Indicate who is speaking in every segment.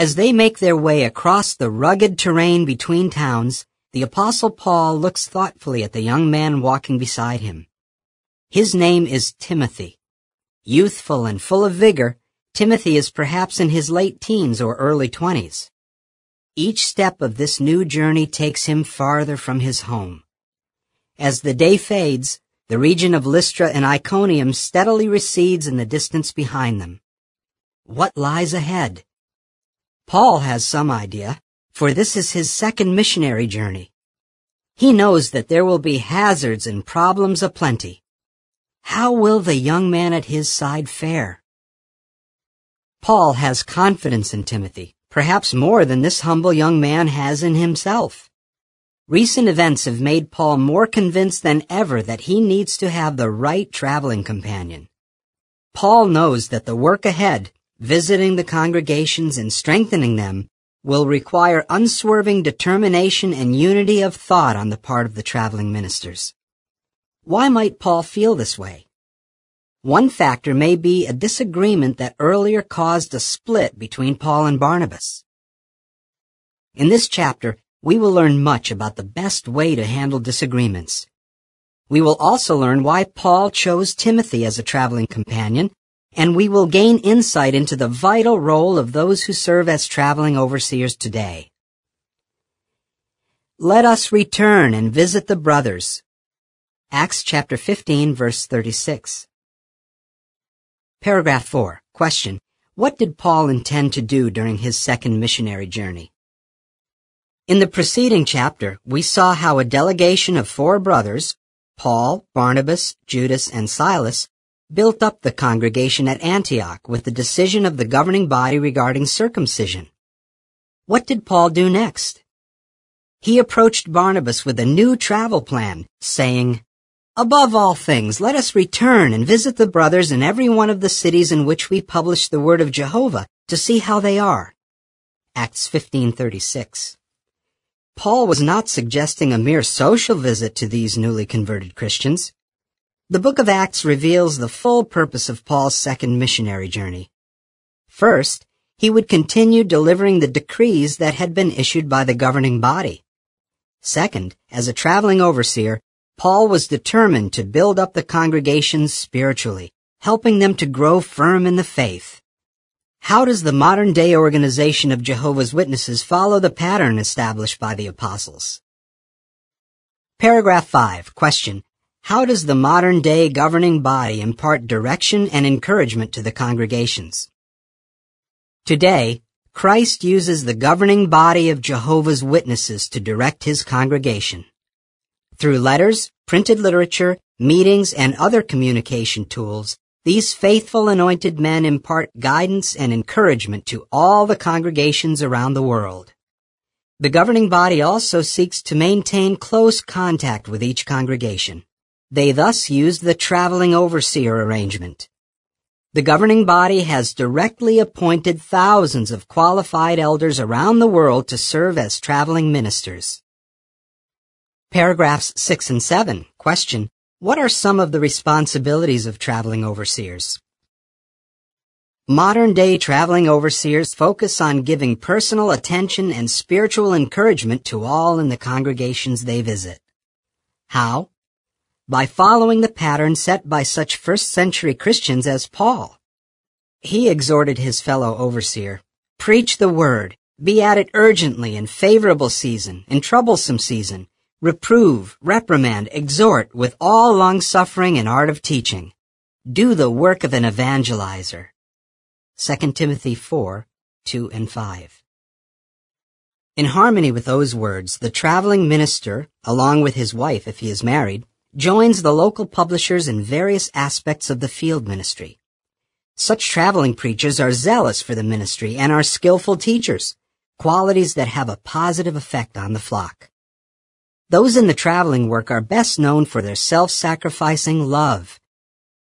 Speaker 1: As they make their way across the rugged terrain between towns, the Apostle Paul looks thoughtfully at the young man walking beside him. His name is Timothy. Youthful and full of vigor, Timothy is perhaps in his late teens or early twenties. Each step of this new journey takes him farther from his home. As the day fades, the region of Lystra and Iconium steadily recedes in the distance behind them. What lies ahead? Paul has some idea, for this is his second missionary journey. He knows that there will be hazards and problems aplenty. How will the young man at his side fare? Paul has confidence in Timothy, perhaps more than this humble young man has in himself. Recent events have made Paul more convinced than ever that he needs to have the right traveling companion. Paul knows that the work ahead, visiting the congregations and strengthening them, will require unswerving determination and unity of thought on the part of the traveling ministers. Why might Paul feel this way? One factor may be a disagreement that earlier caused a split between Paul and Barnabas. In this chapter, we will learn much about the best way to handle disagreements. We will also learn why Paul chose Timothy as a traveling companion, and we will gain insight into the vital role of those who serve as traveling overseers today. Let us return and visit the brothers. Acts chapter 15 verse 36. Paragraph 4. Question. What did Paul intend to do during his second missionary journey? In the preceding chapter, we saw how a delegation of four brothers, Paul, Barnabas, Judas, and Silas, built up the congregation at Antioch with the decision of the governing body regarding circumcision. What did Paul do next? He approached Barnabas with a new travel plan, saying, Above all things, let us return and visit the brothers in every one of the cities in which we publish the word of Jehovah to see how they are. Acts 15:36. Paul was not suggesting a mere social visit to these newly converted Christians. The book of Acts reveals the full purpose of Paul's second missionary journey. First, he would continue delivering the decrees that had been issued by the governing body. Second, as a traveling overseer, Paul was determined to build up the congregations spiritually, helping them to grow firm in the faith. How does the modern day organization of Jehovah's Witnesses follow the pattern established by the apostles? Paragraph 5. Question. How does the modern day governing body impart direction and encouragement to the congregations? Today, Christ uses the governing body of Jehovah's Witnesses to direct his congregation. Through letters, printed literature, meetings, and other communication tools, these faithful anointed men impart guidance and encouragement to all the congregations around the world. The governing body also seeks to maintain close contact with each congregation. They thus use the traveling overseer arrangement. The governing body has directly appointed thousands of qualified elders around the world to serve as traveling ministers. Paragraphs 6 and 7. Question. What are some of the responsibilities of traveling overseers? Modern day traveling overseers focus on giving personal attention and spiritual encouragement to all in the congregations they visit. How? By following the pattern set by such first century Christians as Paul. He exhorted his fellow overseer, preach the word, be at it urgently in favorable season, in troublesome season, reprove, reprimand, exhort with all longsuffering and art of teaching. Do the work of an evangelizer. 2 Timothy 4, 2 and 5. In harmony with those words, the traveling minister, along with his wife if he is married, joins the local publishers in various aspects of the field ministry. Such traveling preachers are zealous for the ministry and are skillful teachers, qualities that have a positive effect on the flock. Those in the traveling work are best known for their self-sacrificing love.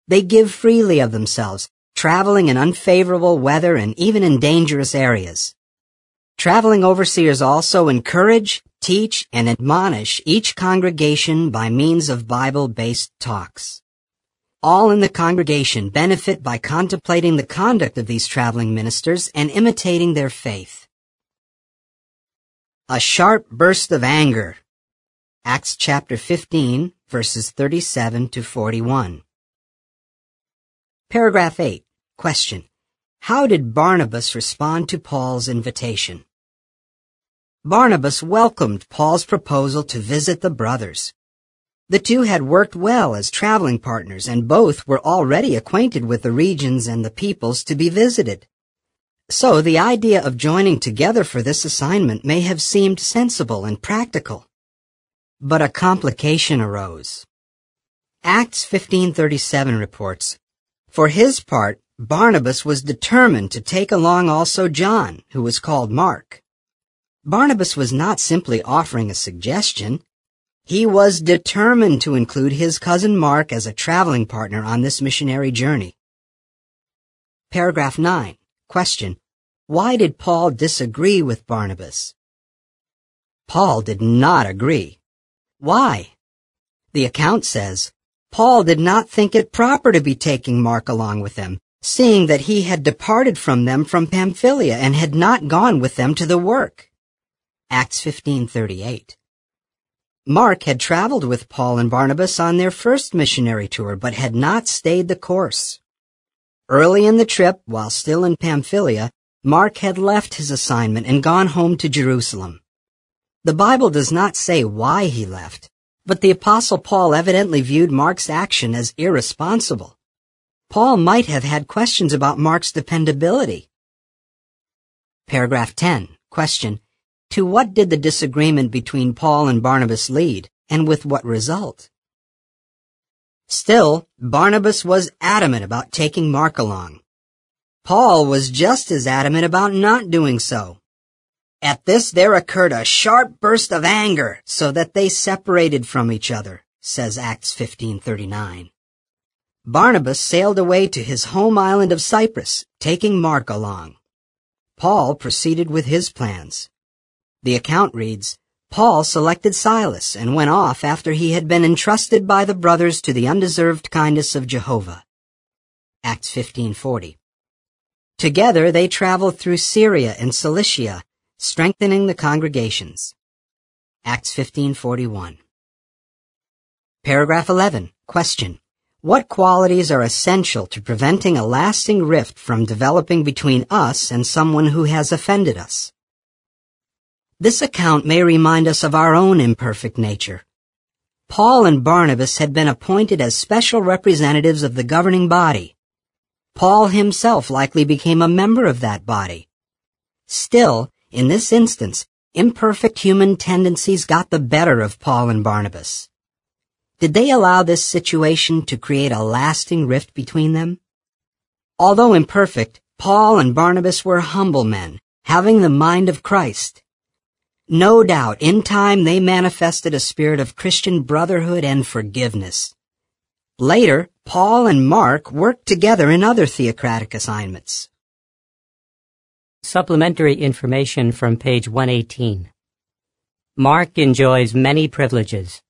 Speaker 1: They give freely of themselves, traveling in unfavorable weather and even in dangerous areas. Traveling overseers also encourage, teach, and admonish each congregation by means of Bible-based talks. all in the congregation benefit by contemplating the conduct of these traveling ministers and imitating their faith. A sharp burst of anger. Acts chapter 15, verses 37 to 41. Paragraph 8. Question. How did Barnabas respond to Paul's invitation? Barnabas welcomed Paul's proposal to visit the brothers. The two had worked well as traveling partners and both were already acquainted with the regions and the peoples to be visited. So the idea of joining together for this assignment may have seemed sensible and practical. But a complication arose. Acts 1537 reports, For his part, Barnabas was determined to take along also John, who was called Mark. Barnabas was not simply offering a suggestion. He was determined to include his cousin Mark as a traveling partner on this missionary journey. Paragraph 9. Question. Why did Paul disagree with Barnabas? Paul did not agree. Why? The account says, Paul did not think it proper to be taking Mark along with them, seeing that he had departed from them from Pamphylia and had not gone with them to the work. Acts 15:38. Mark had traveled with Paul and Barnabas on their first missionary tour but had not stayed the course. Early in the trip, while still in Pamphylia, Mark had left his assignment and gone home to Jerusalem. The Bible does not say why he left, but the Apostle Paul evidently viewed Mark's action as irresponsible. Paul might have had questions about Mark's dependability. Paragraph 10. Question. To what did the disagreement between Paul and Barnabas lead, and with what result? Still, Barnabas was adamant about taking Mark along. Paul was just as adamant about not doing so. At this there occurred a sharp burst of anger, so that they separated from each other, says Acts 15:39. Barnabas sailed away to his home island of Cyprus, taking Mark along. Paul proceeded with his plans. The account reads, Paul selected Silas and went off after he had been entrusted by the brothers to the undeserved kindness of Jehovah. Acts 15:40. Together they traveled through Syria and Cilicia, Strengthening the congregations. Acts 15:41. Paragraph 11. Question. What qualities are essential to preventing a lasting rift from developing between us and someone who has offended us? This account may remind us of our own imperfect nature. Paul and Barnabas had been appointed as special representatives of the governing body. Paul himself likely became a member of that body. Still, in this instance, imperfect human tendencies got the better of Paul and Barnabas. Did they allow this situation to create a lasting rift between them? Although imperfect, Paul and Barnabas were humble men, having the mind of Christ. No doubt, in time they manifested a spirit of Christian brotherhood and forgiveness. Later, Paul and Mark worked together in other theocratic assignments.
Speaker 2: Supplementary information from page 118. Mark enjoys many privileges.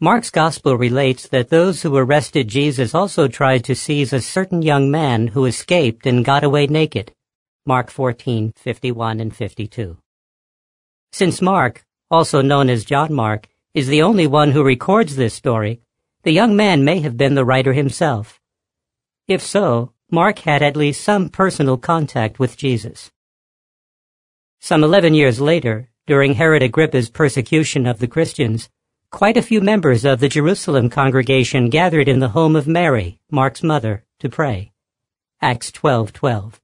Speaker 2: Mark's gospel relates that those who arrested Jesus also tried to seize a certain young man who escaped and got away naked. Mark 14:51 and 52. Since Mark, also known as John Mark, is the only one who records this story, the young man may have been the writer himself. If so, Mark had at least some personal contact with Jesus. Some 11 years later, during Herod Agrippa's persecution of the Christians, quite a few members of the Jerusalem congregation gathered in the home of Mary, Mark's mother, to pray. Acts 12:12.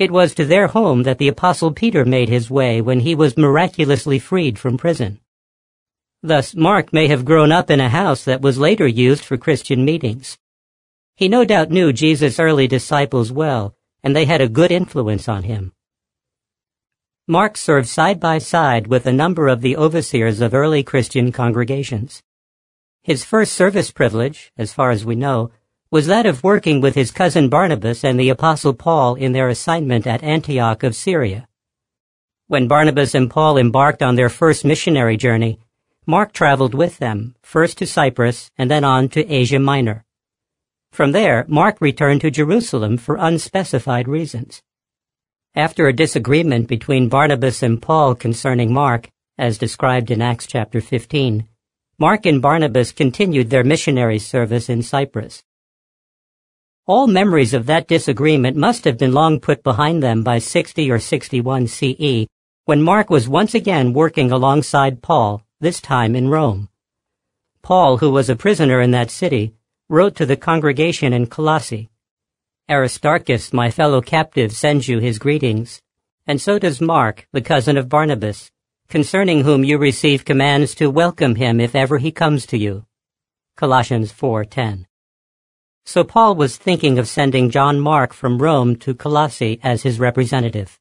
Speaker 2: It was to their home that the apostle Peter made his way when he was miraculously freed from prison. Thus, Mark may have grown up in a house that was later used for Christian meetings. He no doubt knew Jesus' early disciples well, and they had a good influence on him. Mark served side by side with a number of the overseers of early Christian congregations. His first service privilege, as far as we know, was that of working with his cousin Barnabas and the apostle Paul in their assignment at Antioch of Syria. When Barnabas and Paul embarked on their first missionary journey, Mark traveled with them, first to Cyprus and then on to Asia Minor. From there, Mark returned to Jerusalem for unspecified reasons. After a disagreement between Barnabas and Paul concerning Mark, as described in Acts chapter 15, Mark and Barnabas continued their missionary service in Cyprus. All memories of that disagreement must have been long put behind them by 60 or 61 CE, when Mark was once again working alongside Paul, this time in Rome. Paul, who was a prisoner in that city, wrote to the congregation in Colossae, Aristarchus, my fellow captive, sends you his greetings, and so does Mark, the cousin of Barnabas, concerning whom you receive commands to welcome him if ever he comes to you. Colossians 4:10. So Paul was thinking of sending John Mark from Rome to Colossae as his representative.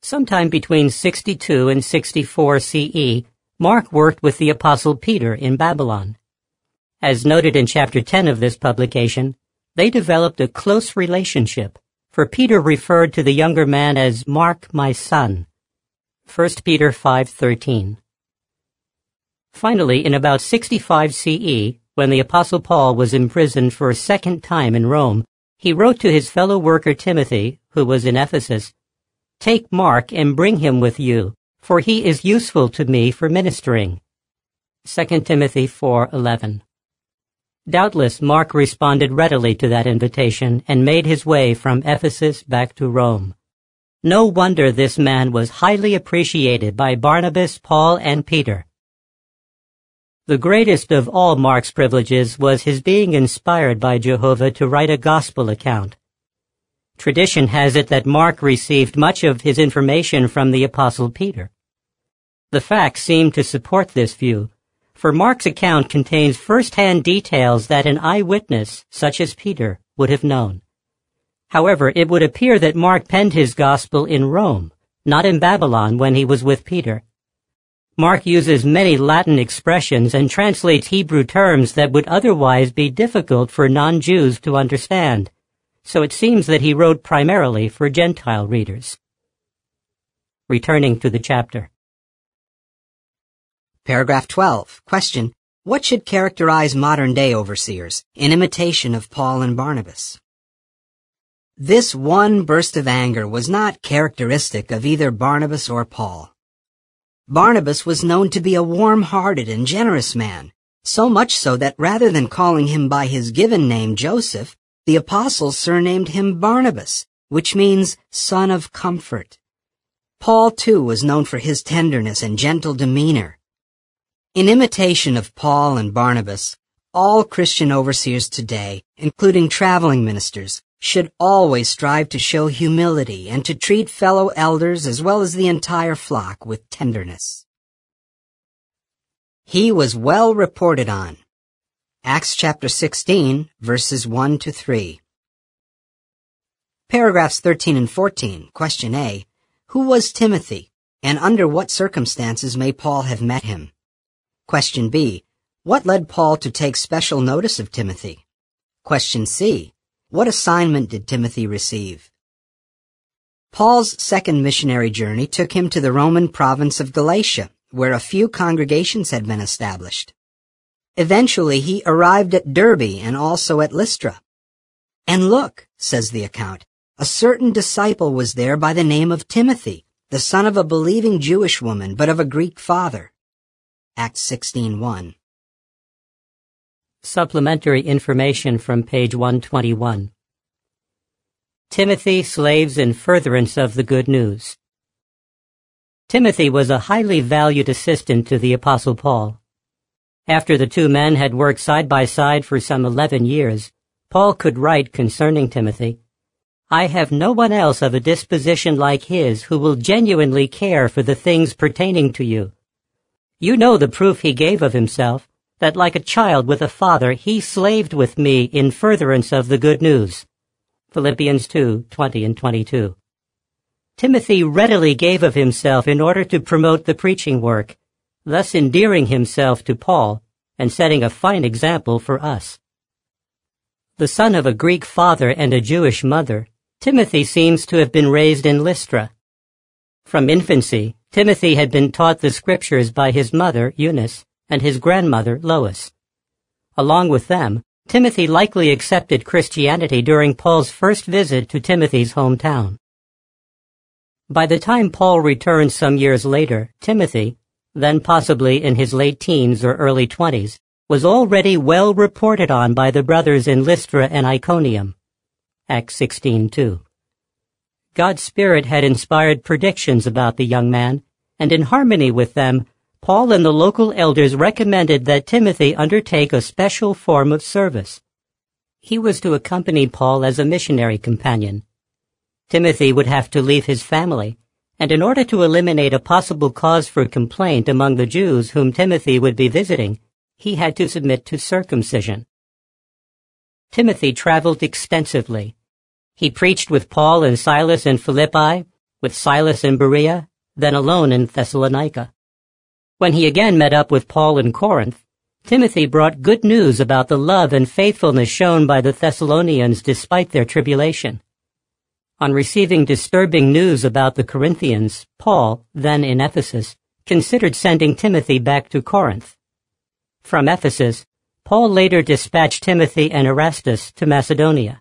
Speaker 2: Sometime between 62 and 64 CE, Mark worked with the apostle Peter in Babylon. As noted in chapter 10 of this publication, they developed a close relationship, for Peter referred to the younger man as Mark my son. 1 Peter 5:13. Finally, in about 65 CE, when the apostle Paul was imprisoned for a second time in Rome, he wrote to his fellow worker Timothy, who was in Ephesus, Take Mark and bring him with you, for he is useful to me for ministering. 2 Timothy 4:11. Doubtless Mark responded readily to that invitation and made his way from Ephesus back to Rome. No wonder this man was highly appreciated by Barnabas, Paul, and Peter. The greatest of all Mark's privileges was his being inspired by Jehovah to write a gospel account. Tradition has it that Mark received much of his information from the Apostle Peter. The facts seem to support this view, for Mark's account contains first-hand details that an eyewitness, such as Peter, would have known. However, it would appear that Mark penned his gospel in Rome, not in Babylon when he was with Peter. Mark uses many Latin expressions and translates Hebrew terms that would otherwise be difficult for non-Jews to understand, so it seems that he wrote primarily for Gentile readers. Returning to the chapter.
Speaker 1: Paragraph 12. Question. What should characterize modern-day overseers in imitation of Paul and Barnabas? This one burst of anger was not characteristic of either Barnabas or Paul. Barnabas was known to be a warm-hearted and generous man, so much so that rather than calling him by his given name Joseph, the apostles surnamed him Barnabas, which means son of comfort. Paul too was known for his tenderness and gentle demeanor. In imitation of Paul and Barnabas, all Christian overseers today, including traveling ministers, should always strive to show humility and to treat fellow elders as well as the entire flock with tenderness. He was well reported on. Acts chapter 16, verses 1 to 3. Paragraphs 13 and 14, question A. Who was Timothy, and under what circumstances may Paul have met him? Question B. What led Paul to take special notice of Timothy? Question C. What assignment did Timothy receive? Paul's second missionary journey took him to the Roman province of Galatia, where a few congregations had been established. Eventually he arrived at Derbe and also at Lystra. And look, says the account, a certain disciple was there by the name of Timothy, the son of a believing Jewish woman, but of a Greek father. Acts 16.1.
Speaker 2: Supplementary information from page 121. Timothy slaves in furtherance of the good news. Timothy was a highly valued assistant to the Apostle Paul. After the two men had worked side by side for some eleven years, Paul could write concerning Timothy, I have no one else of a disposition like his who will genuinely care for the things pertaining to you you know the proof he gave of himself, that like a child with a father, he slaved with me in furtherance of the good news. Philippians 2, 20 and 22. Timothy readily gave of himself in order to promote the preaching work, thus endearing himself to Paul and setting a fine example for us. The son of a Greek father and a Jewish mother, Timothy seems to have been raised in Lystra. From infancy, Timothy had been taught the scriptures by his mother, Eunice, and his grandmother, Lois. Along with them, Timothy likely accepted Christianity during Paul's first visit to Timothy's hometown. By the time Paul returned some years later, Timothy, then possibly in his late teens or early twenties, was already well reported on by the brothers in Lystra and Iconium. Acts 16:2. God's Spirit had inspired predictions about the young man, and in harmony with them, Paul and the local elders recommended that Timothy undertake a special form of service. He was to accompany Paul as a missionary companion. Timothy would have to leave his family, and in order to eliminate a possible cause for complaint among the Jews whom Timothy would be visiting, he had to submit to circumcision. Timothy traveled extensively, he preached with Paul and Silas in Philippi, with Silas in Berea, then alone in Thessalonica. When he again met up with Paul in Corinth, Timothy brought good news about the love and faithfulness shown by the Thessalonians despite their tribulation. On receiving disturbing news about the Corinthians, Paul, then in Ephesus, considered sending Timothy back to Corinth. From Ephesus, Paul later dispatched Timothy and Erastus to Macedonia.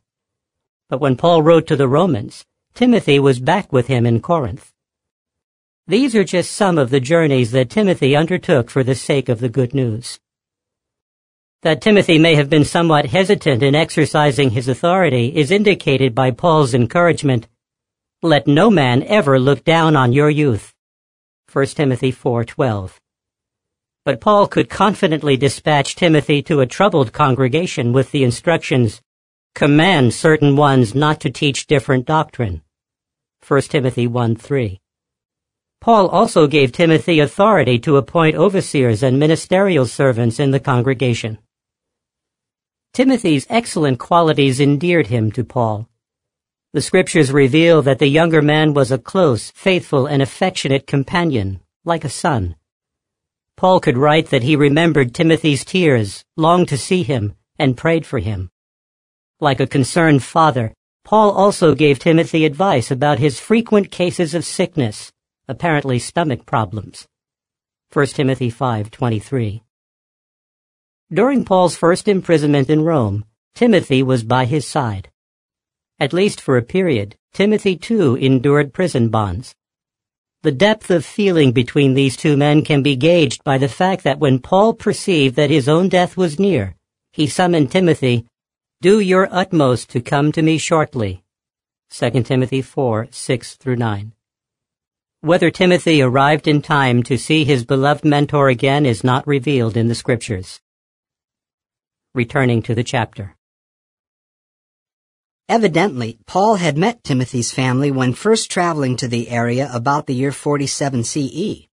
Speaker 2: But when Paul wrote to the Romans, Timothy was back with him in Corinth. These are just some of the journeys that Timothy undertook for the sake of the good news. That Timothy may have been somewhat hesitant in exercising his authority is indicated by Paul's encouragement, Let no man ever look down on your youth. 1 Timothy 4:12. But Paul could confidently dispatch Timothy to a troubled congregation with the instructions, command certain ones not to teach different doctrine. 1 Timothy 1 3. Paul also gave Timothy authority to appoint overseers and ministerial servants in the congregation. Timothy's excellent qualities endeared him to Paul. The scriptures reveal that the younger man was a close, faithful, and affectionate companion, like a son. Paul could write that he remembered Timothy's tears, longed to see him, and prayed for him. Like a concerned father, Paul also gave Timothy advice about his frequent cases of sickness, apparently stomach problems. 1 Timothy 5:23. During Paul's first imprisonment in Rome, Timothy was by his side. At least for a period, Timothy too endured prison bonds. The depth of feeling between these two men can be gauged by the fact that when Paul perceived that his own death was near, he summoned Timothy do your utmost to come to me shortly. 2 Timothy 4, 6 through 9. Whether Timothy arrived in time to see his beloved mentor again is not revealed in the scriptures. Returning to the chapter.
Speaker 1: Evidently, Paul had met Timothy's family when first traveling to the area about the year 47 CE.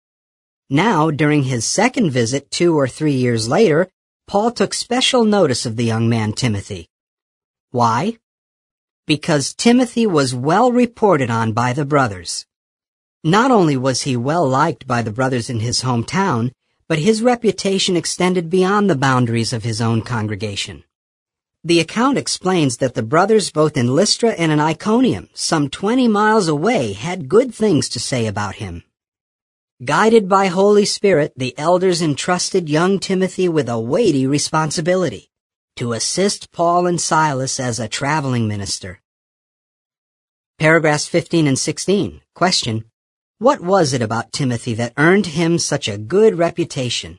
Speaker 1: Now, during his second visit two or three years later, Paul took special notice of the young man Timothy. Why? Because Timothy was well reported on by the brothers. Not only was he well liked by the brothers in his hometown, but his reputation extended beyond the boundaries of his own congregation. The account explains that the brothers both in Lystra and in Iconium, some 20 miles away, had good things to say about him. Guided by Holy Spirit, the elders entrusted young Timothy with a weighty responsibility to assist Paul and Silas as a traveling minister. Paragraphs 15 and 16. Question. What was it about Timothy that earned him such a good reputation?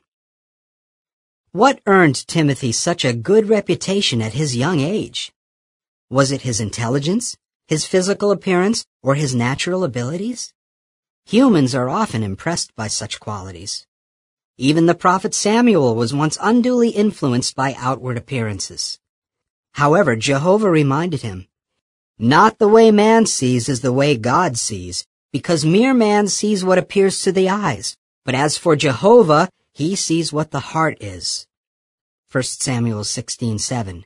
Speaker 1: What earned Timothy such a good reputation at his young age? Was it his intelligence, his physical appearance, or his natural abilities? Humans are often impressed by such qualities. Even the prophet Samuel was once unduly influenced by outward appearances. However, Jehovah reminded him, Not the way man sees is the way God sees, because mere man sees what appears to the eyes, but as for Jehovah, he sees what the heart is. 1 Samuel 16:7.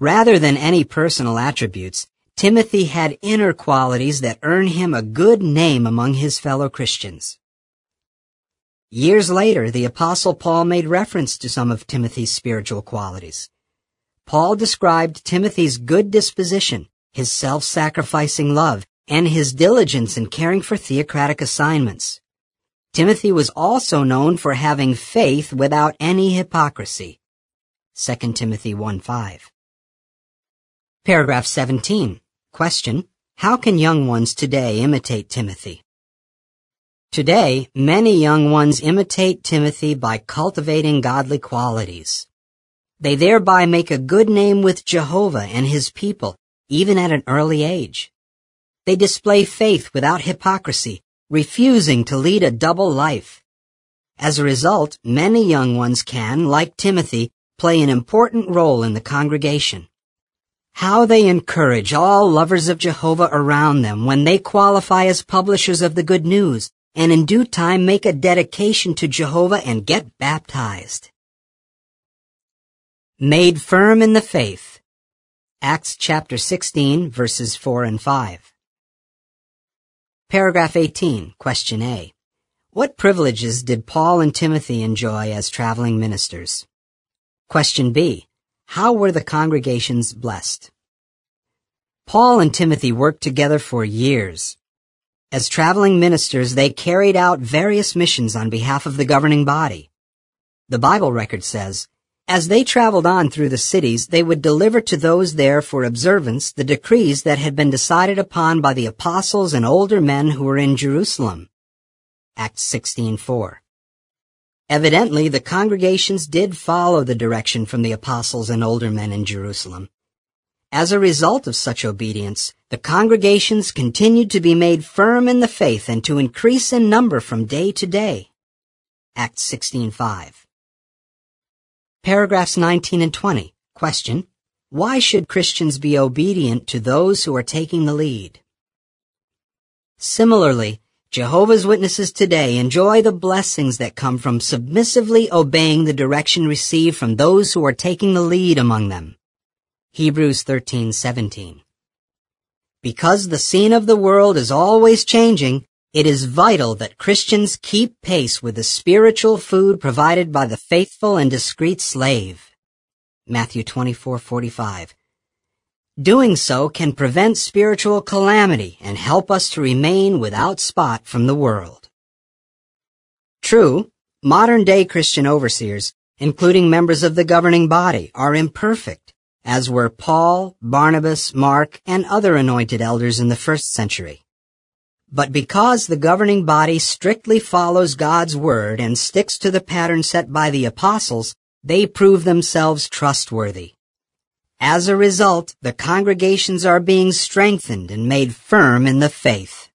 Speaker 1: Rather than any personal attributes, Timothy had inner qualities that earn him a good name among his fellow Christians. Years later, the Apostle Paul made reference to some of Timothy's spiritual qualities. Paul described Timothy's good disposition, his self-sacrificing love, and his diligence in caring for theocratic assignments. Timothy was also known for having faith without any hypocrisy. 2 Timothy 1:5. Paragraph 17. Question. How can young ones today imitate Timothy? Today, many young ones imitate Timothy by cultivating godly qualities. They thereby make a good name with Jehovah and his people, even at an early age. They display faith without hypocrisy, refusing to lead a double life. As a result, many young ones can, like Timothy, play an important role in the congregation. How they encourage all lovers of Jehovah around them when they qualify as publishers of the good news and in due time make a dedication to Jehovah and get baptized. Made firm in the faith. Acts chapter 16 verses 4 and 5. Paragraph 18, question A. What privileges did Paul and Timothy enjoy as traveling ministers? Question B. How were the congregations blessed? Paul and Timothy worked together for years. As traveling ministers, they carried out various missions on behalf of the governing body. The Bible record says, as they traveled on through the cities, they would deliver to those there for observance the decrees that had been decided upon by the apostles and older men who were in Jerusalem. Acts 16:4. Evidently, the congregations did follow the direction from the apostles and older men in Jerusalem. As a result of such obedience, the congregations continued to be made firm in the faith and to increase in number from day to day. Acts 16:5. Paragraphs 19 and 20. Question. Why should Christians be obedient to those who are taking the lead? Similarly, Jehovah's Witnesses today enjoy the blessings that come from submissively obeying the direction received from those who are taking the lead among them. Hebrews 13:17. Because the scene of the world is always changing, it is vital that Christians keep pace with the spiritual food provided by the faithful and discreet slave. Matthew 24:45. Doing so can prevent spiritual calamity and help us to remain without spot from the world. True, modern day Christian overseers, including members of the governing body, are imperfect, as were Paul, Barnabas, Mark, and other anointed elders in the first century. But because the governing body strictly follows God's word and sticks to the pattern set by the apostles, they prove themselves trustworthy. As a result, the congregations are being strengthened and made firm in the faith.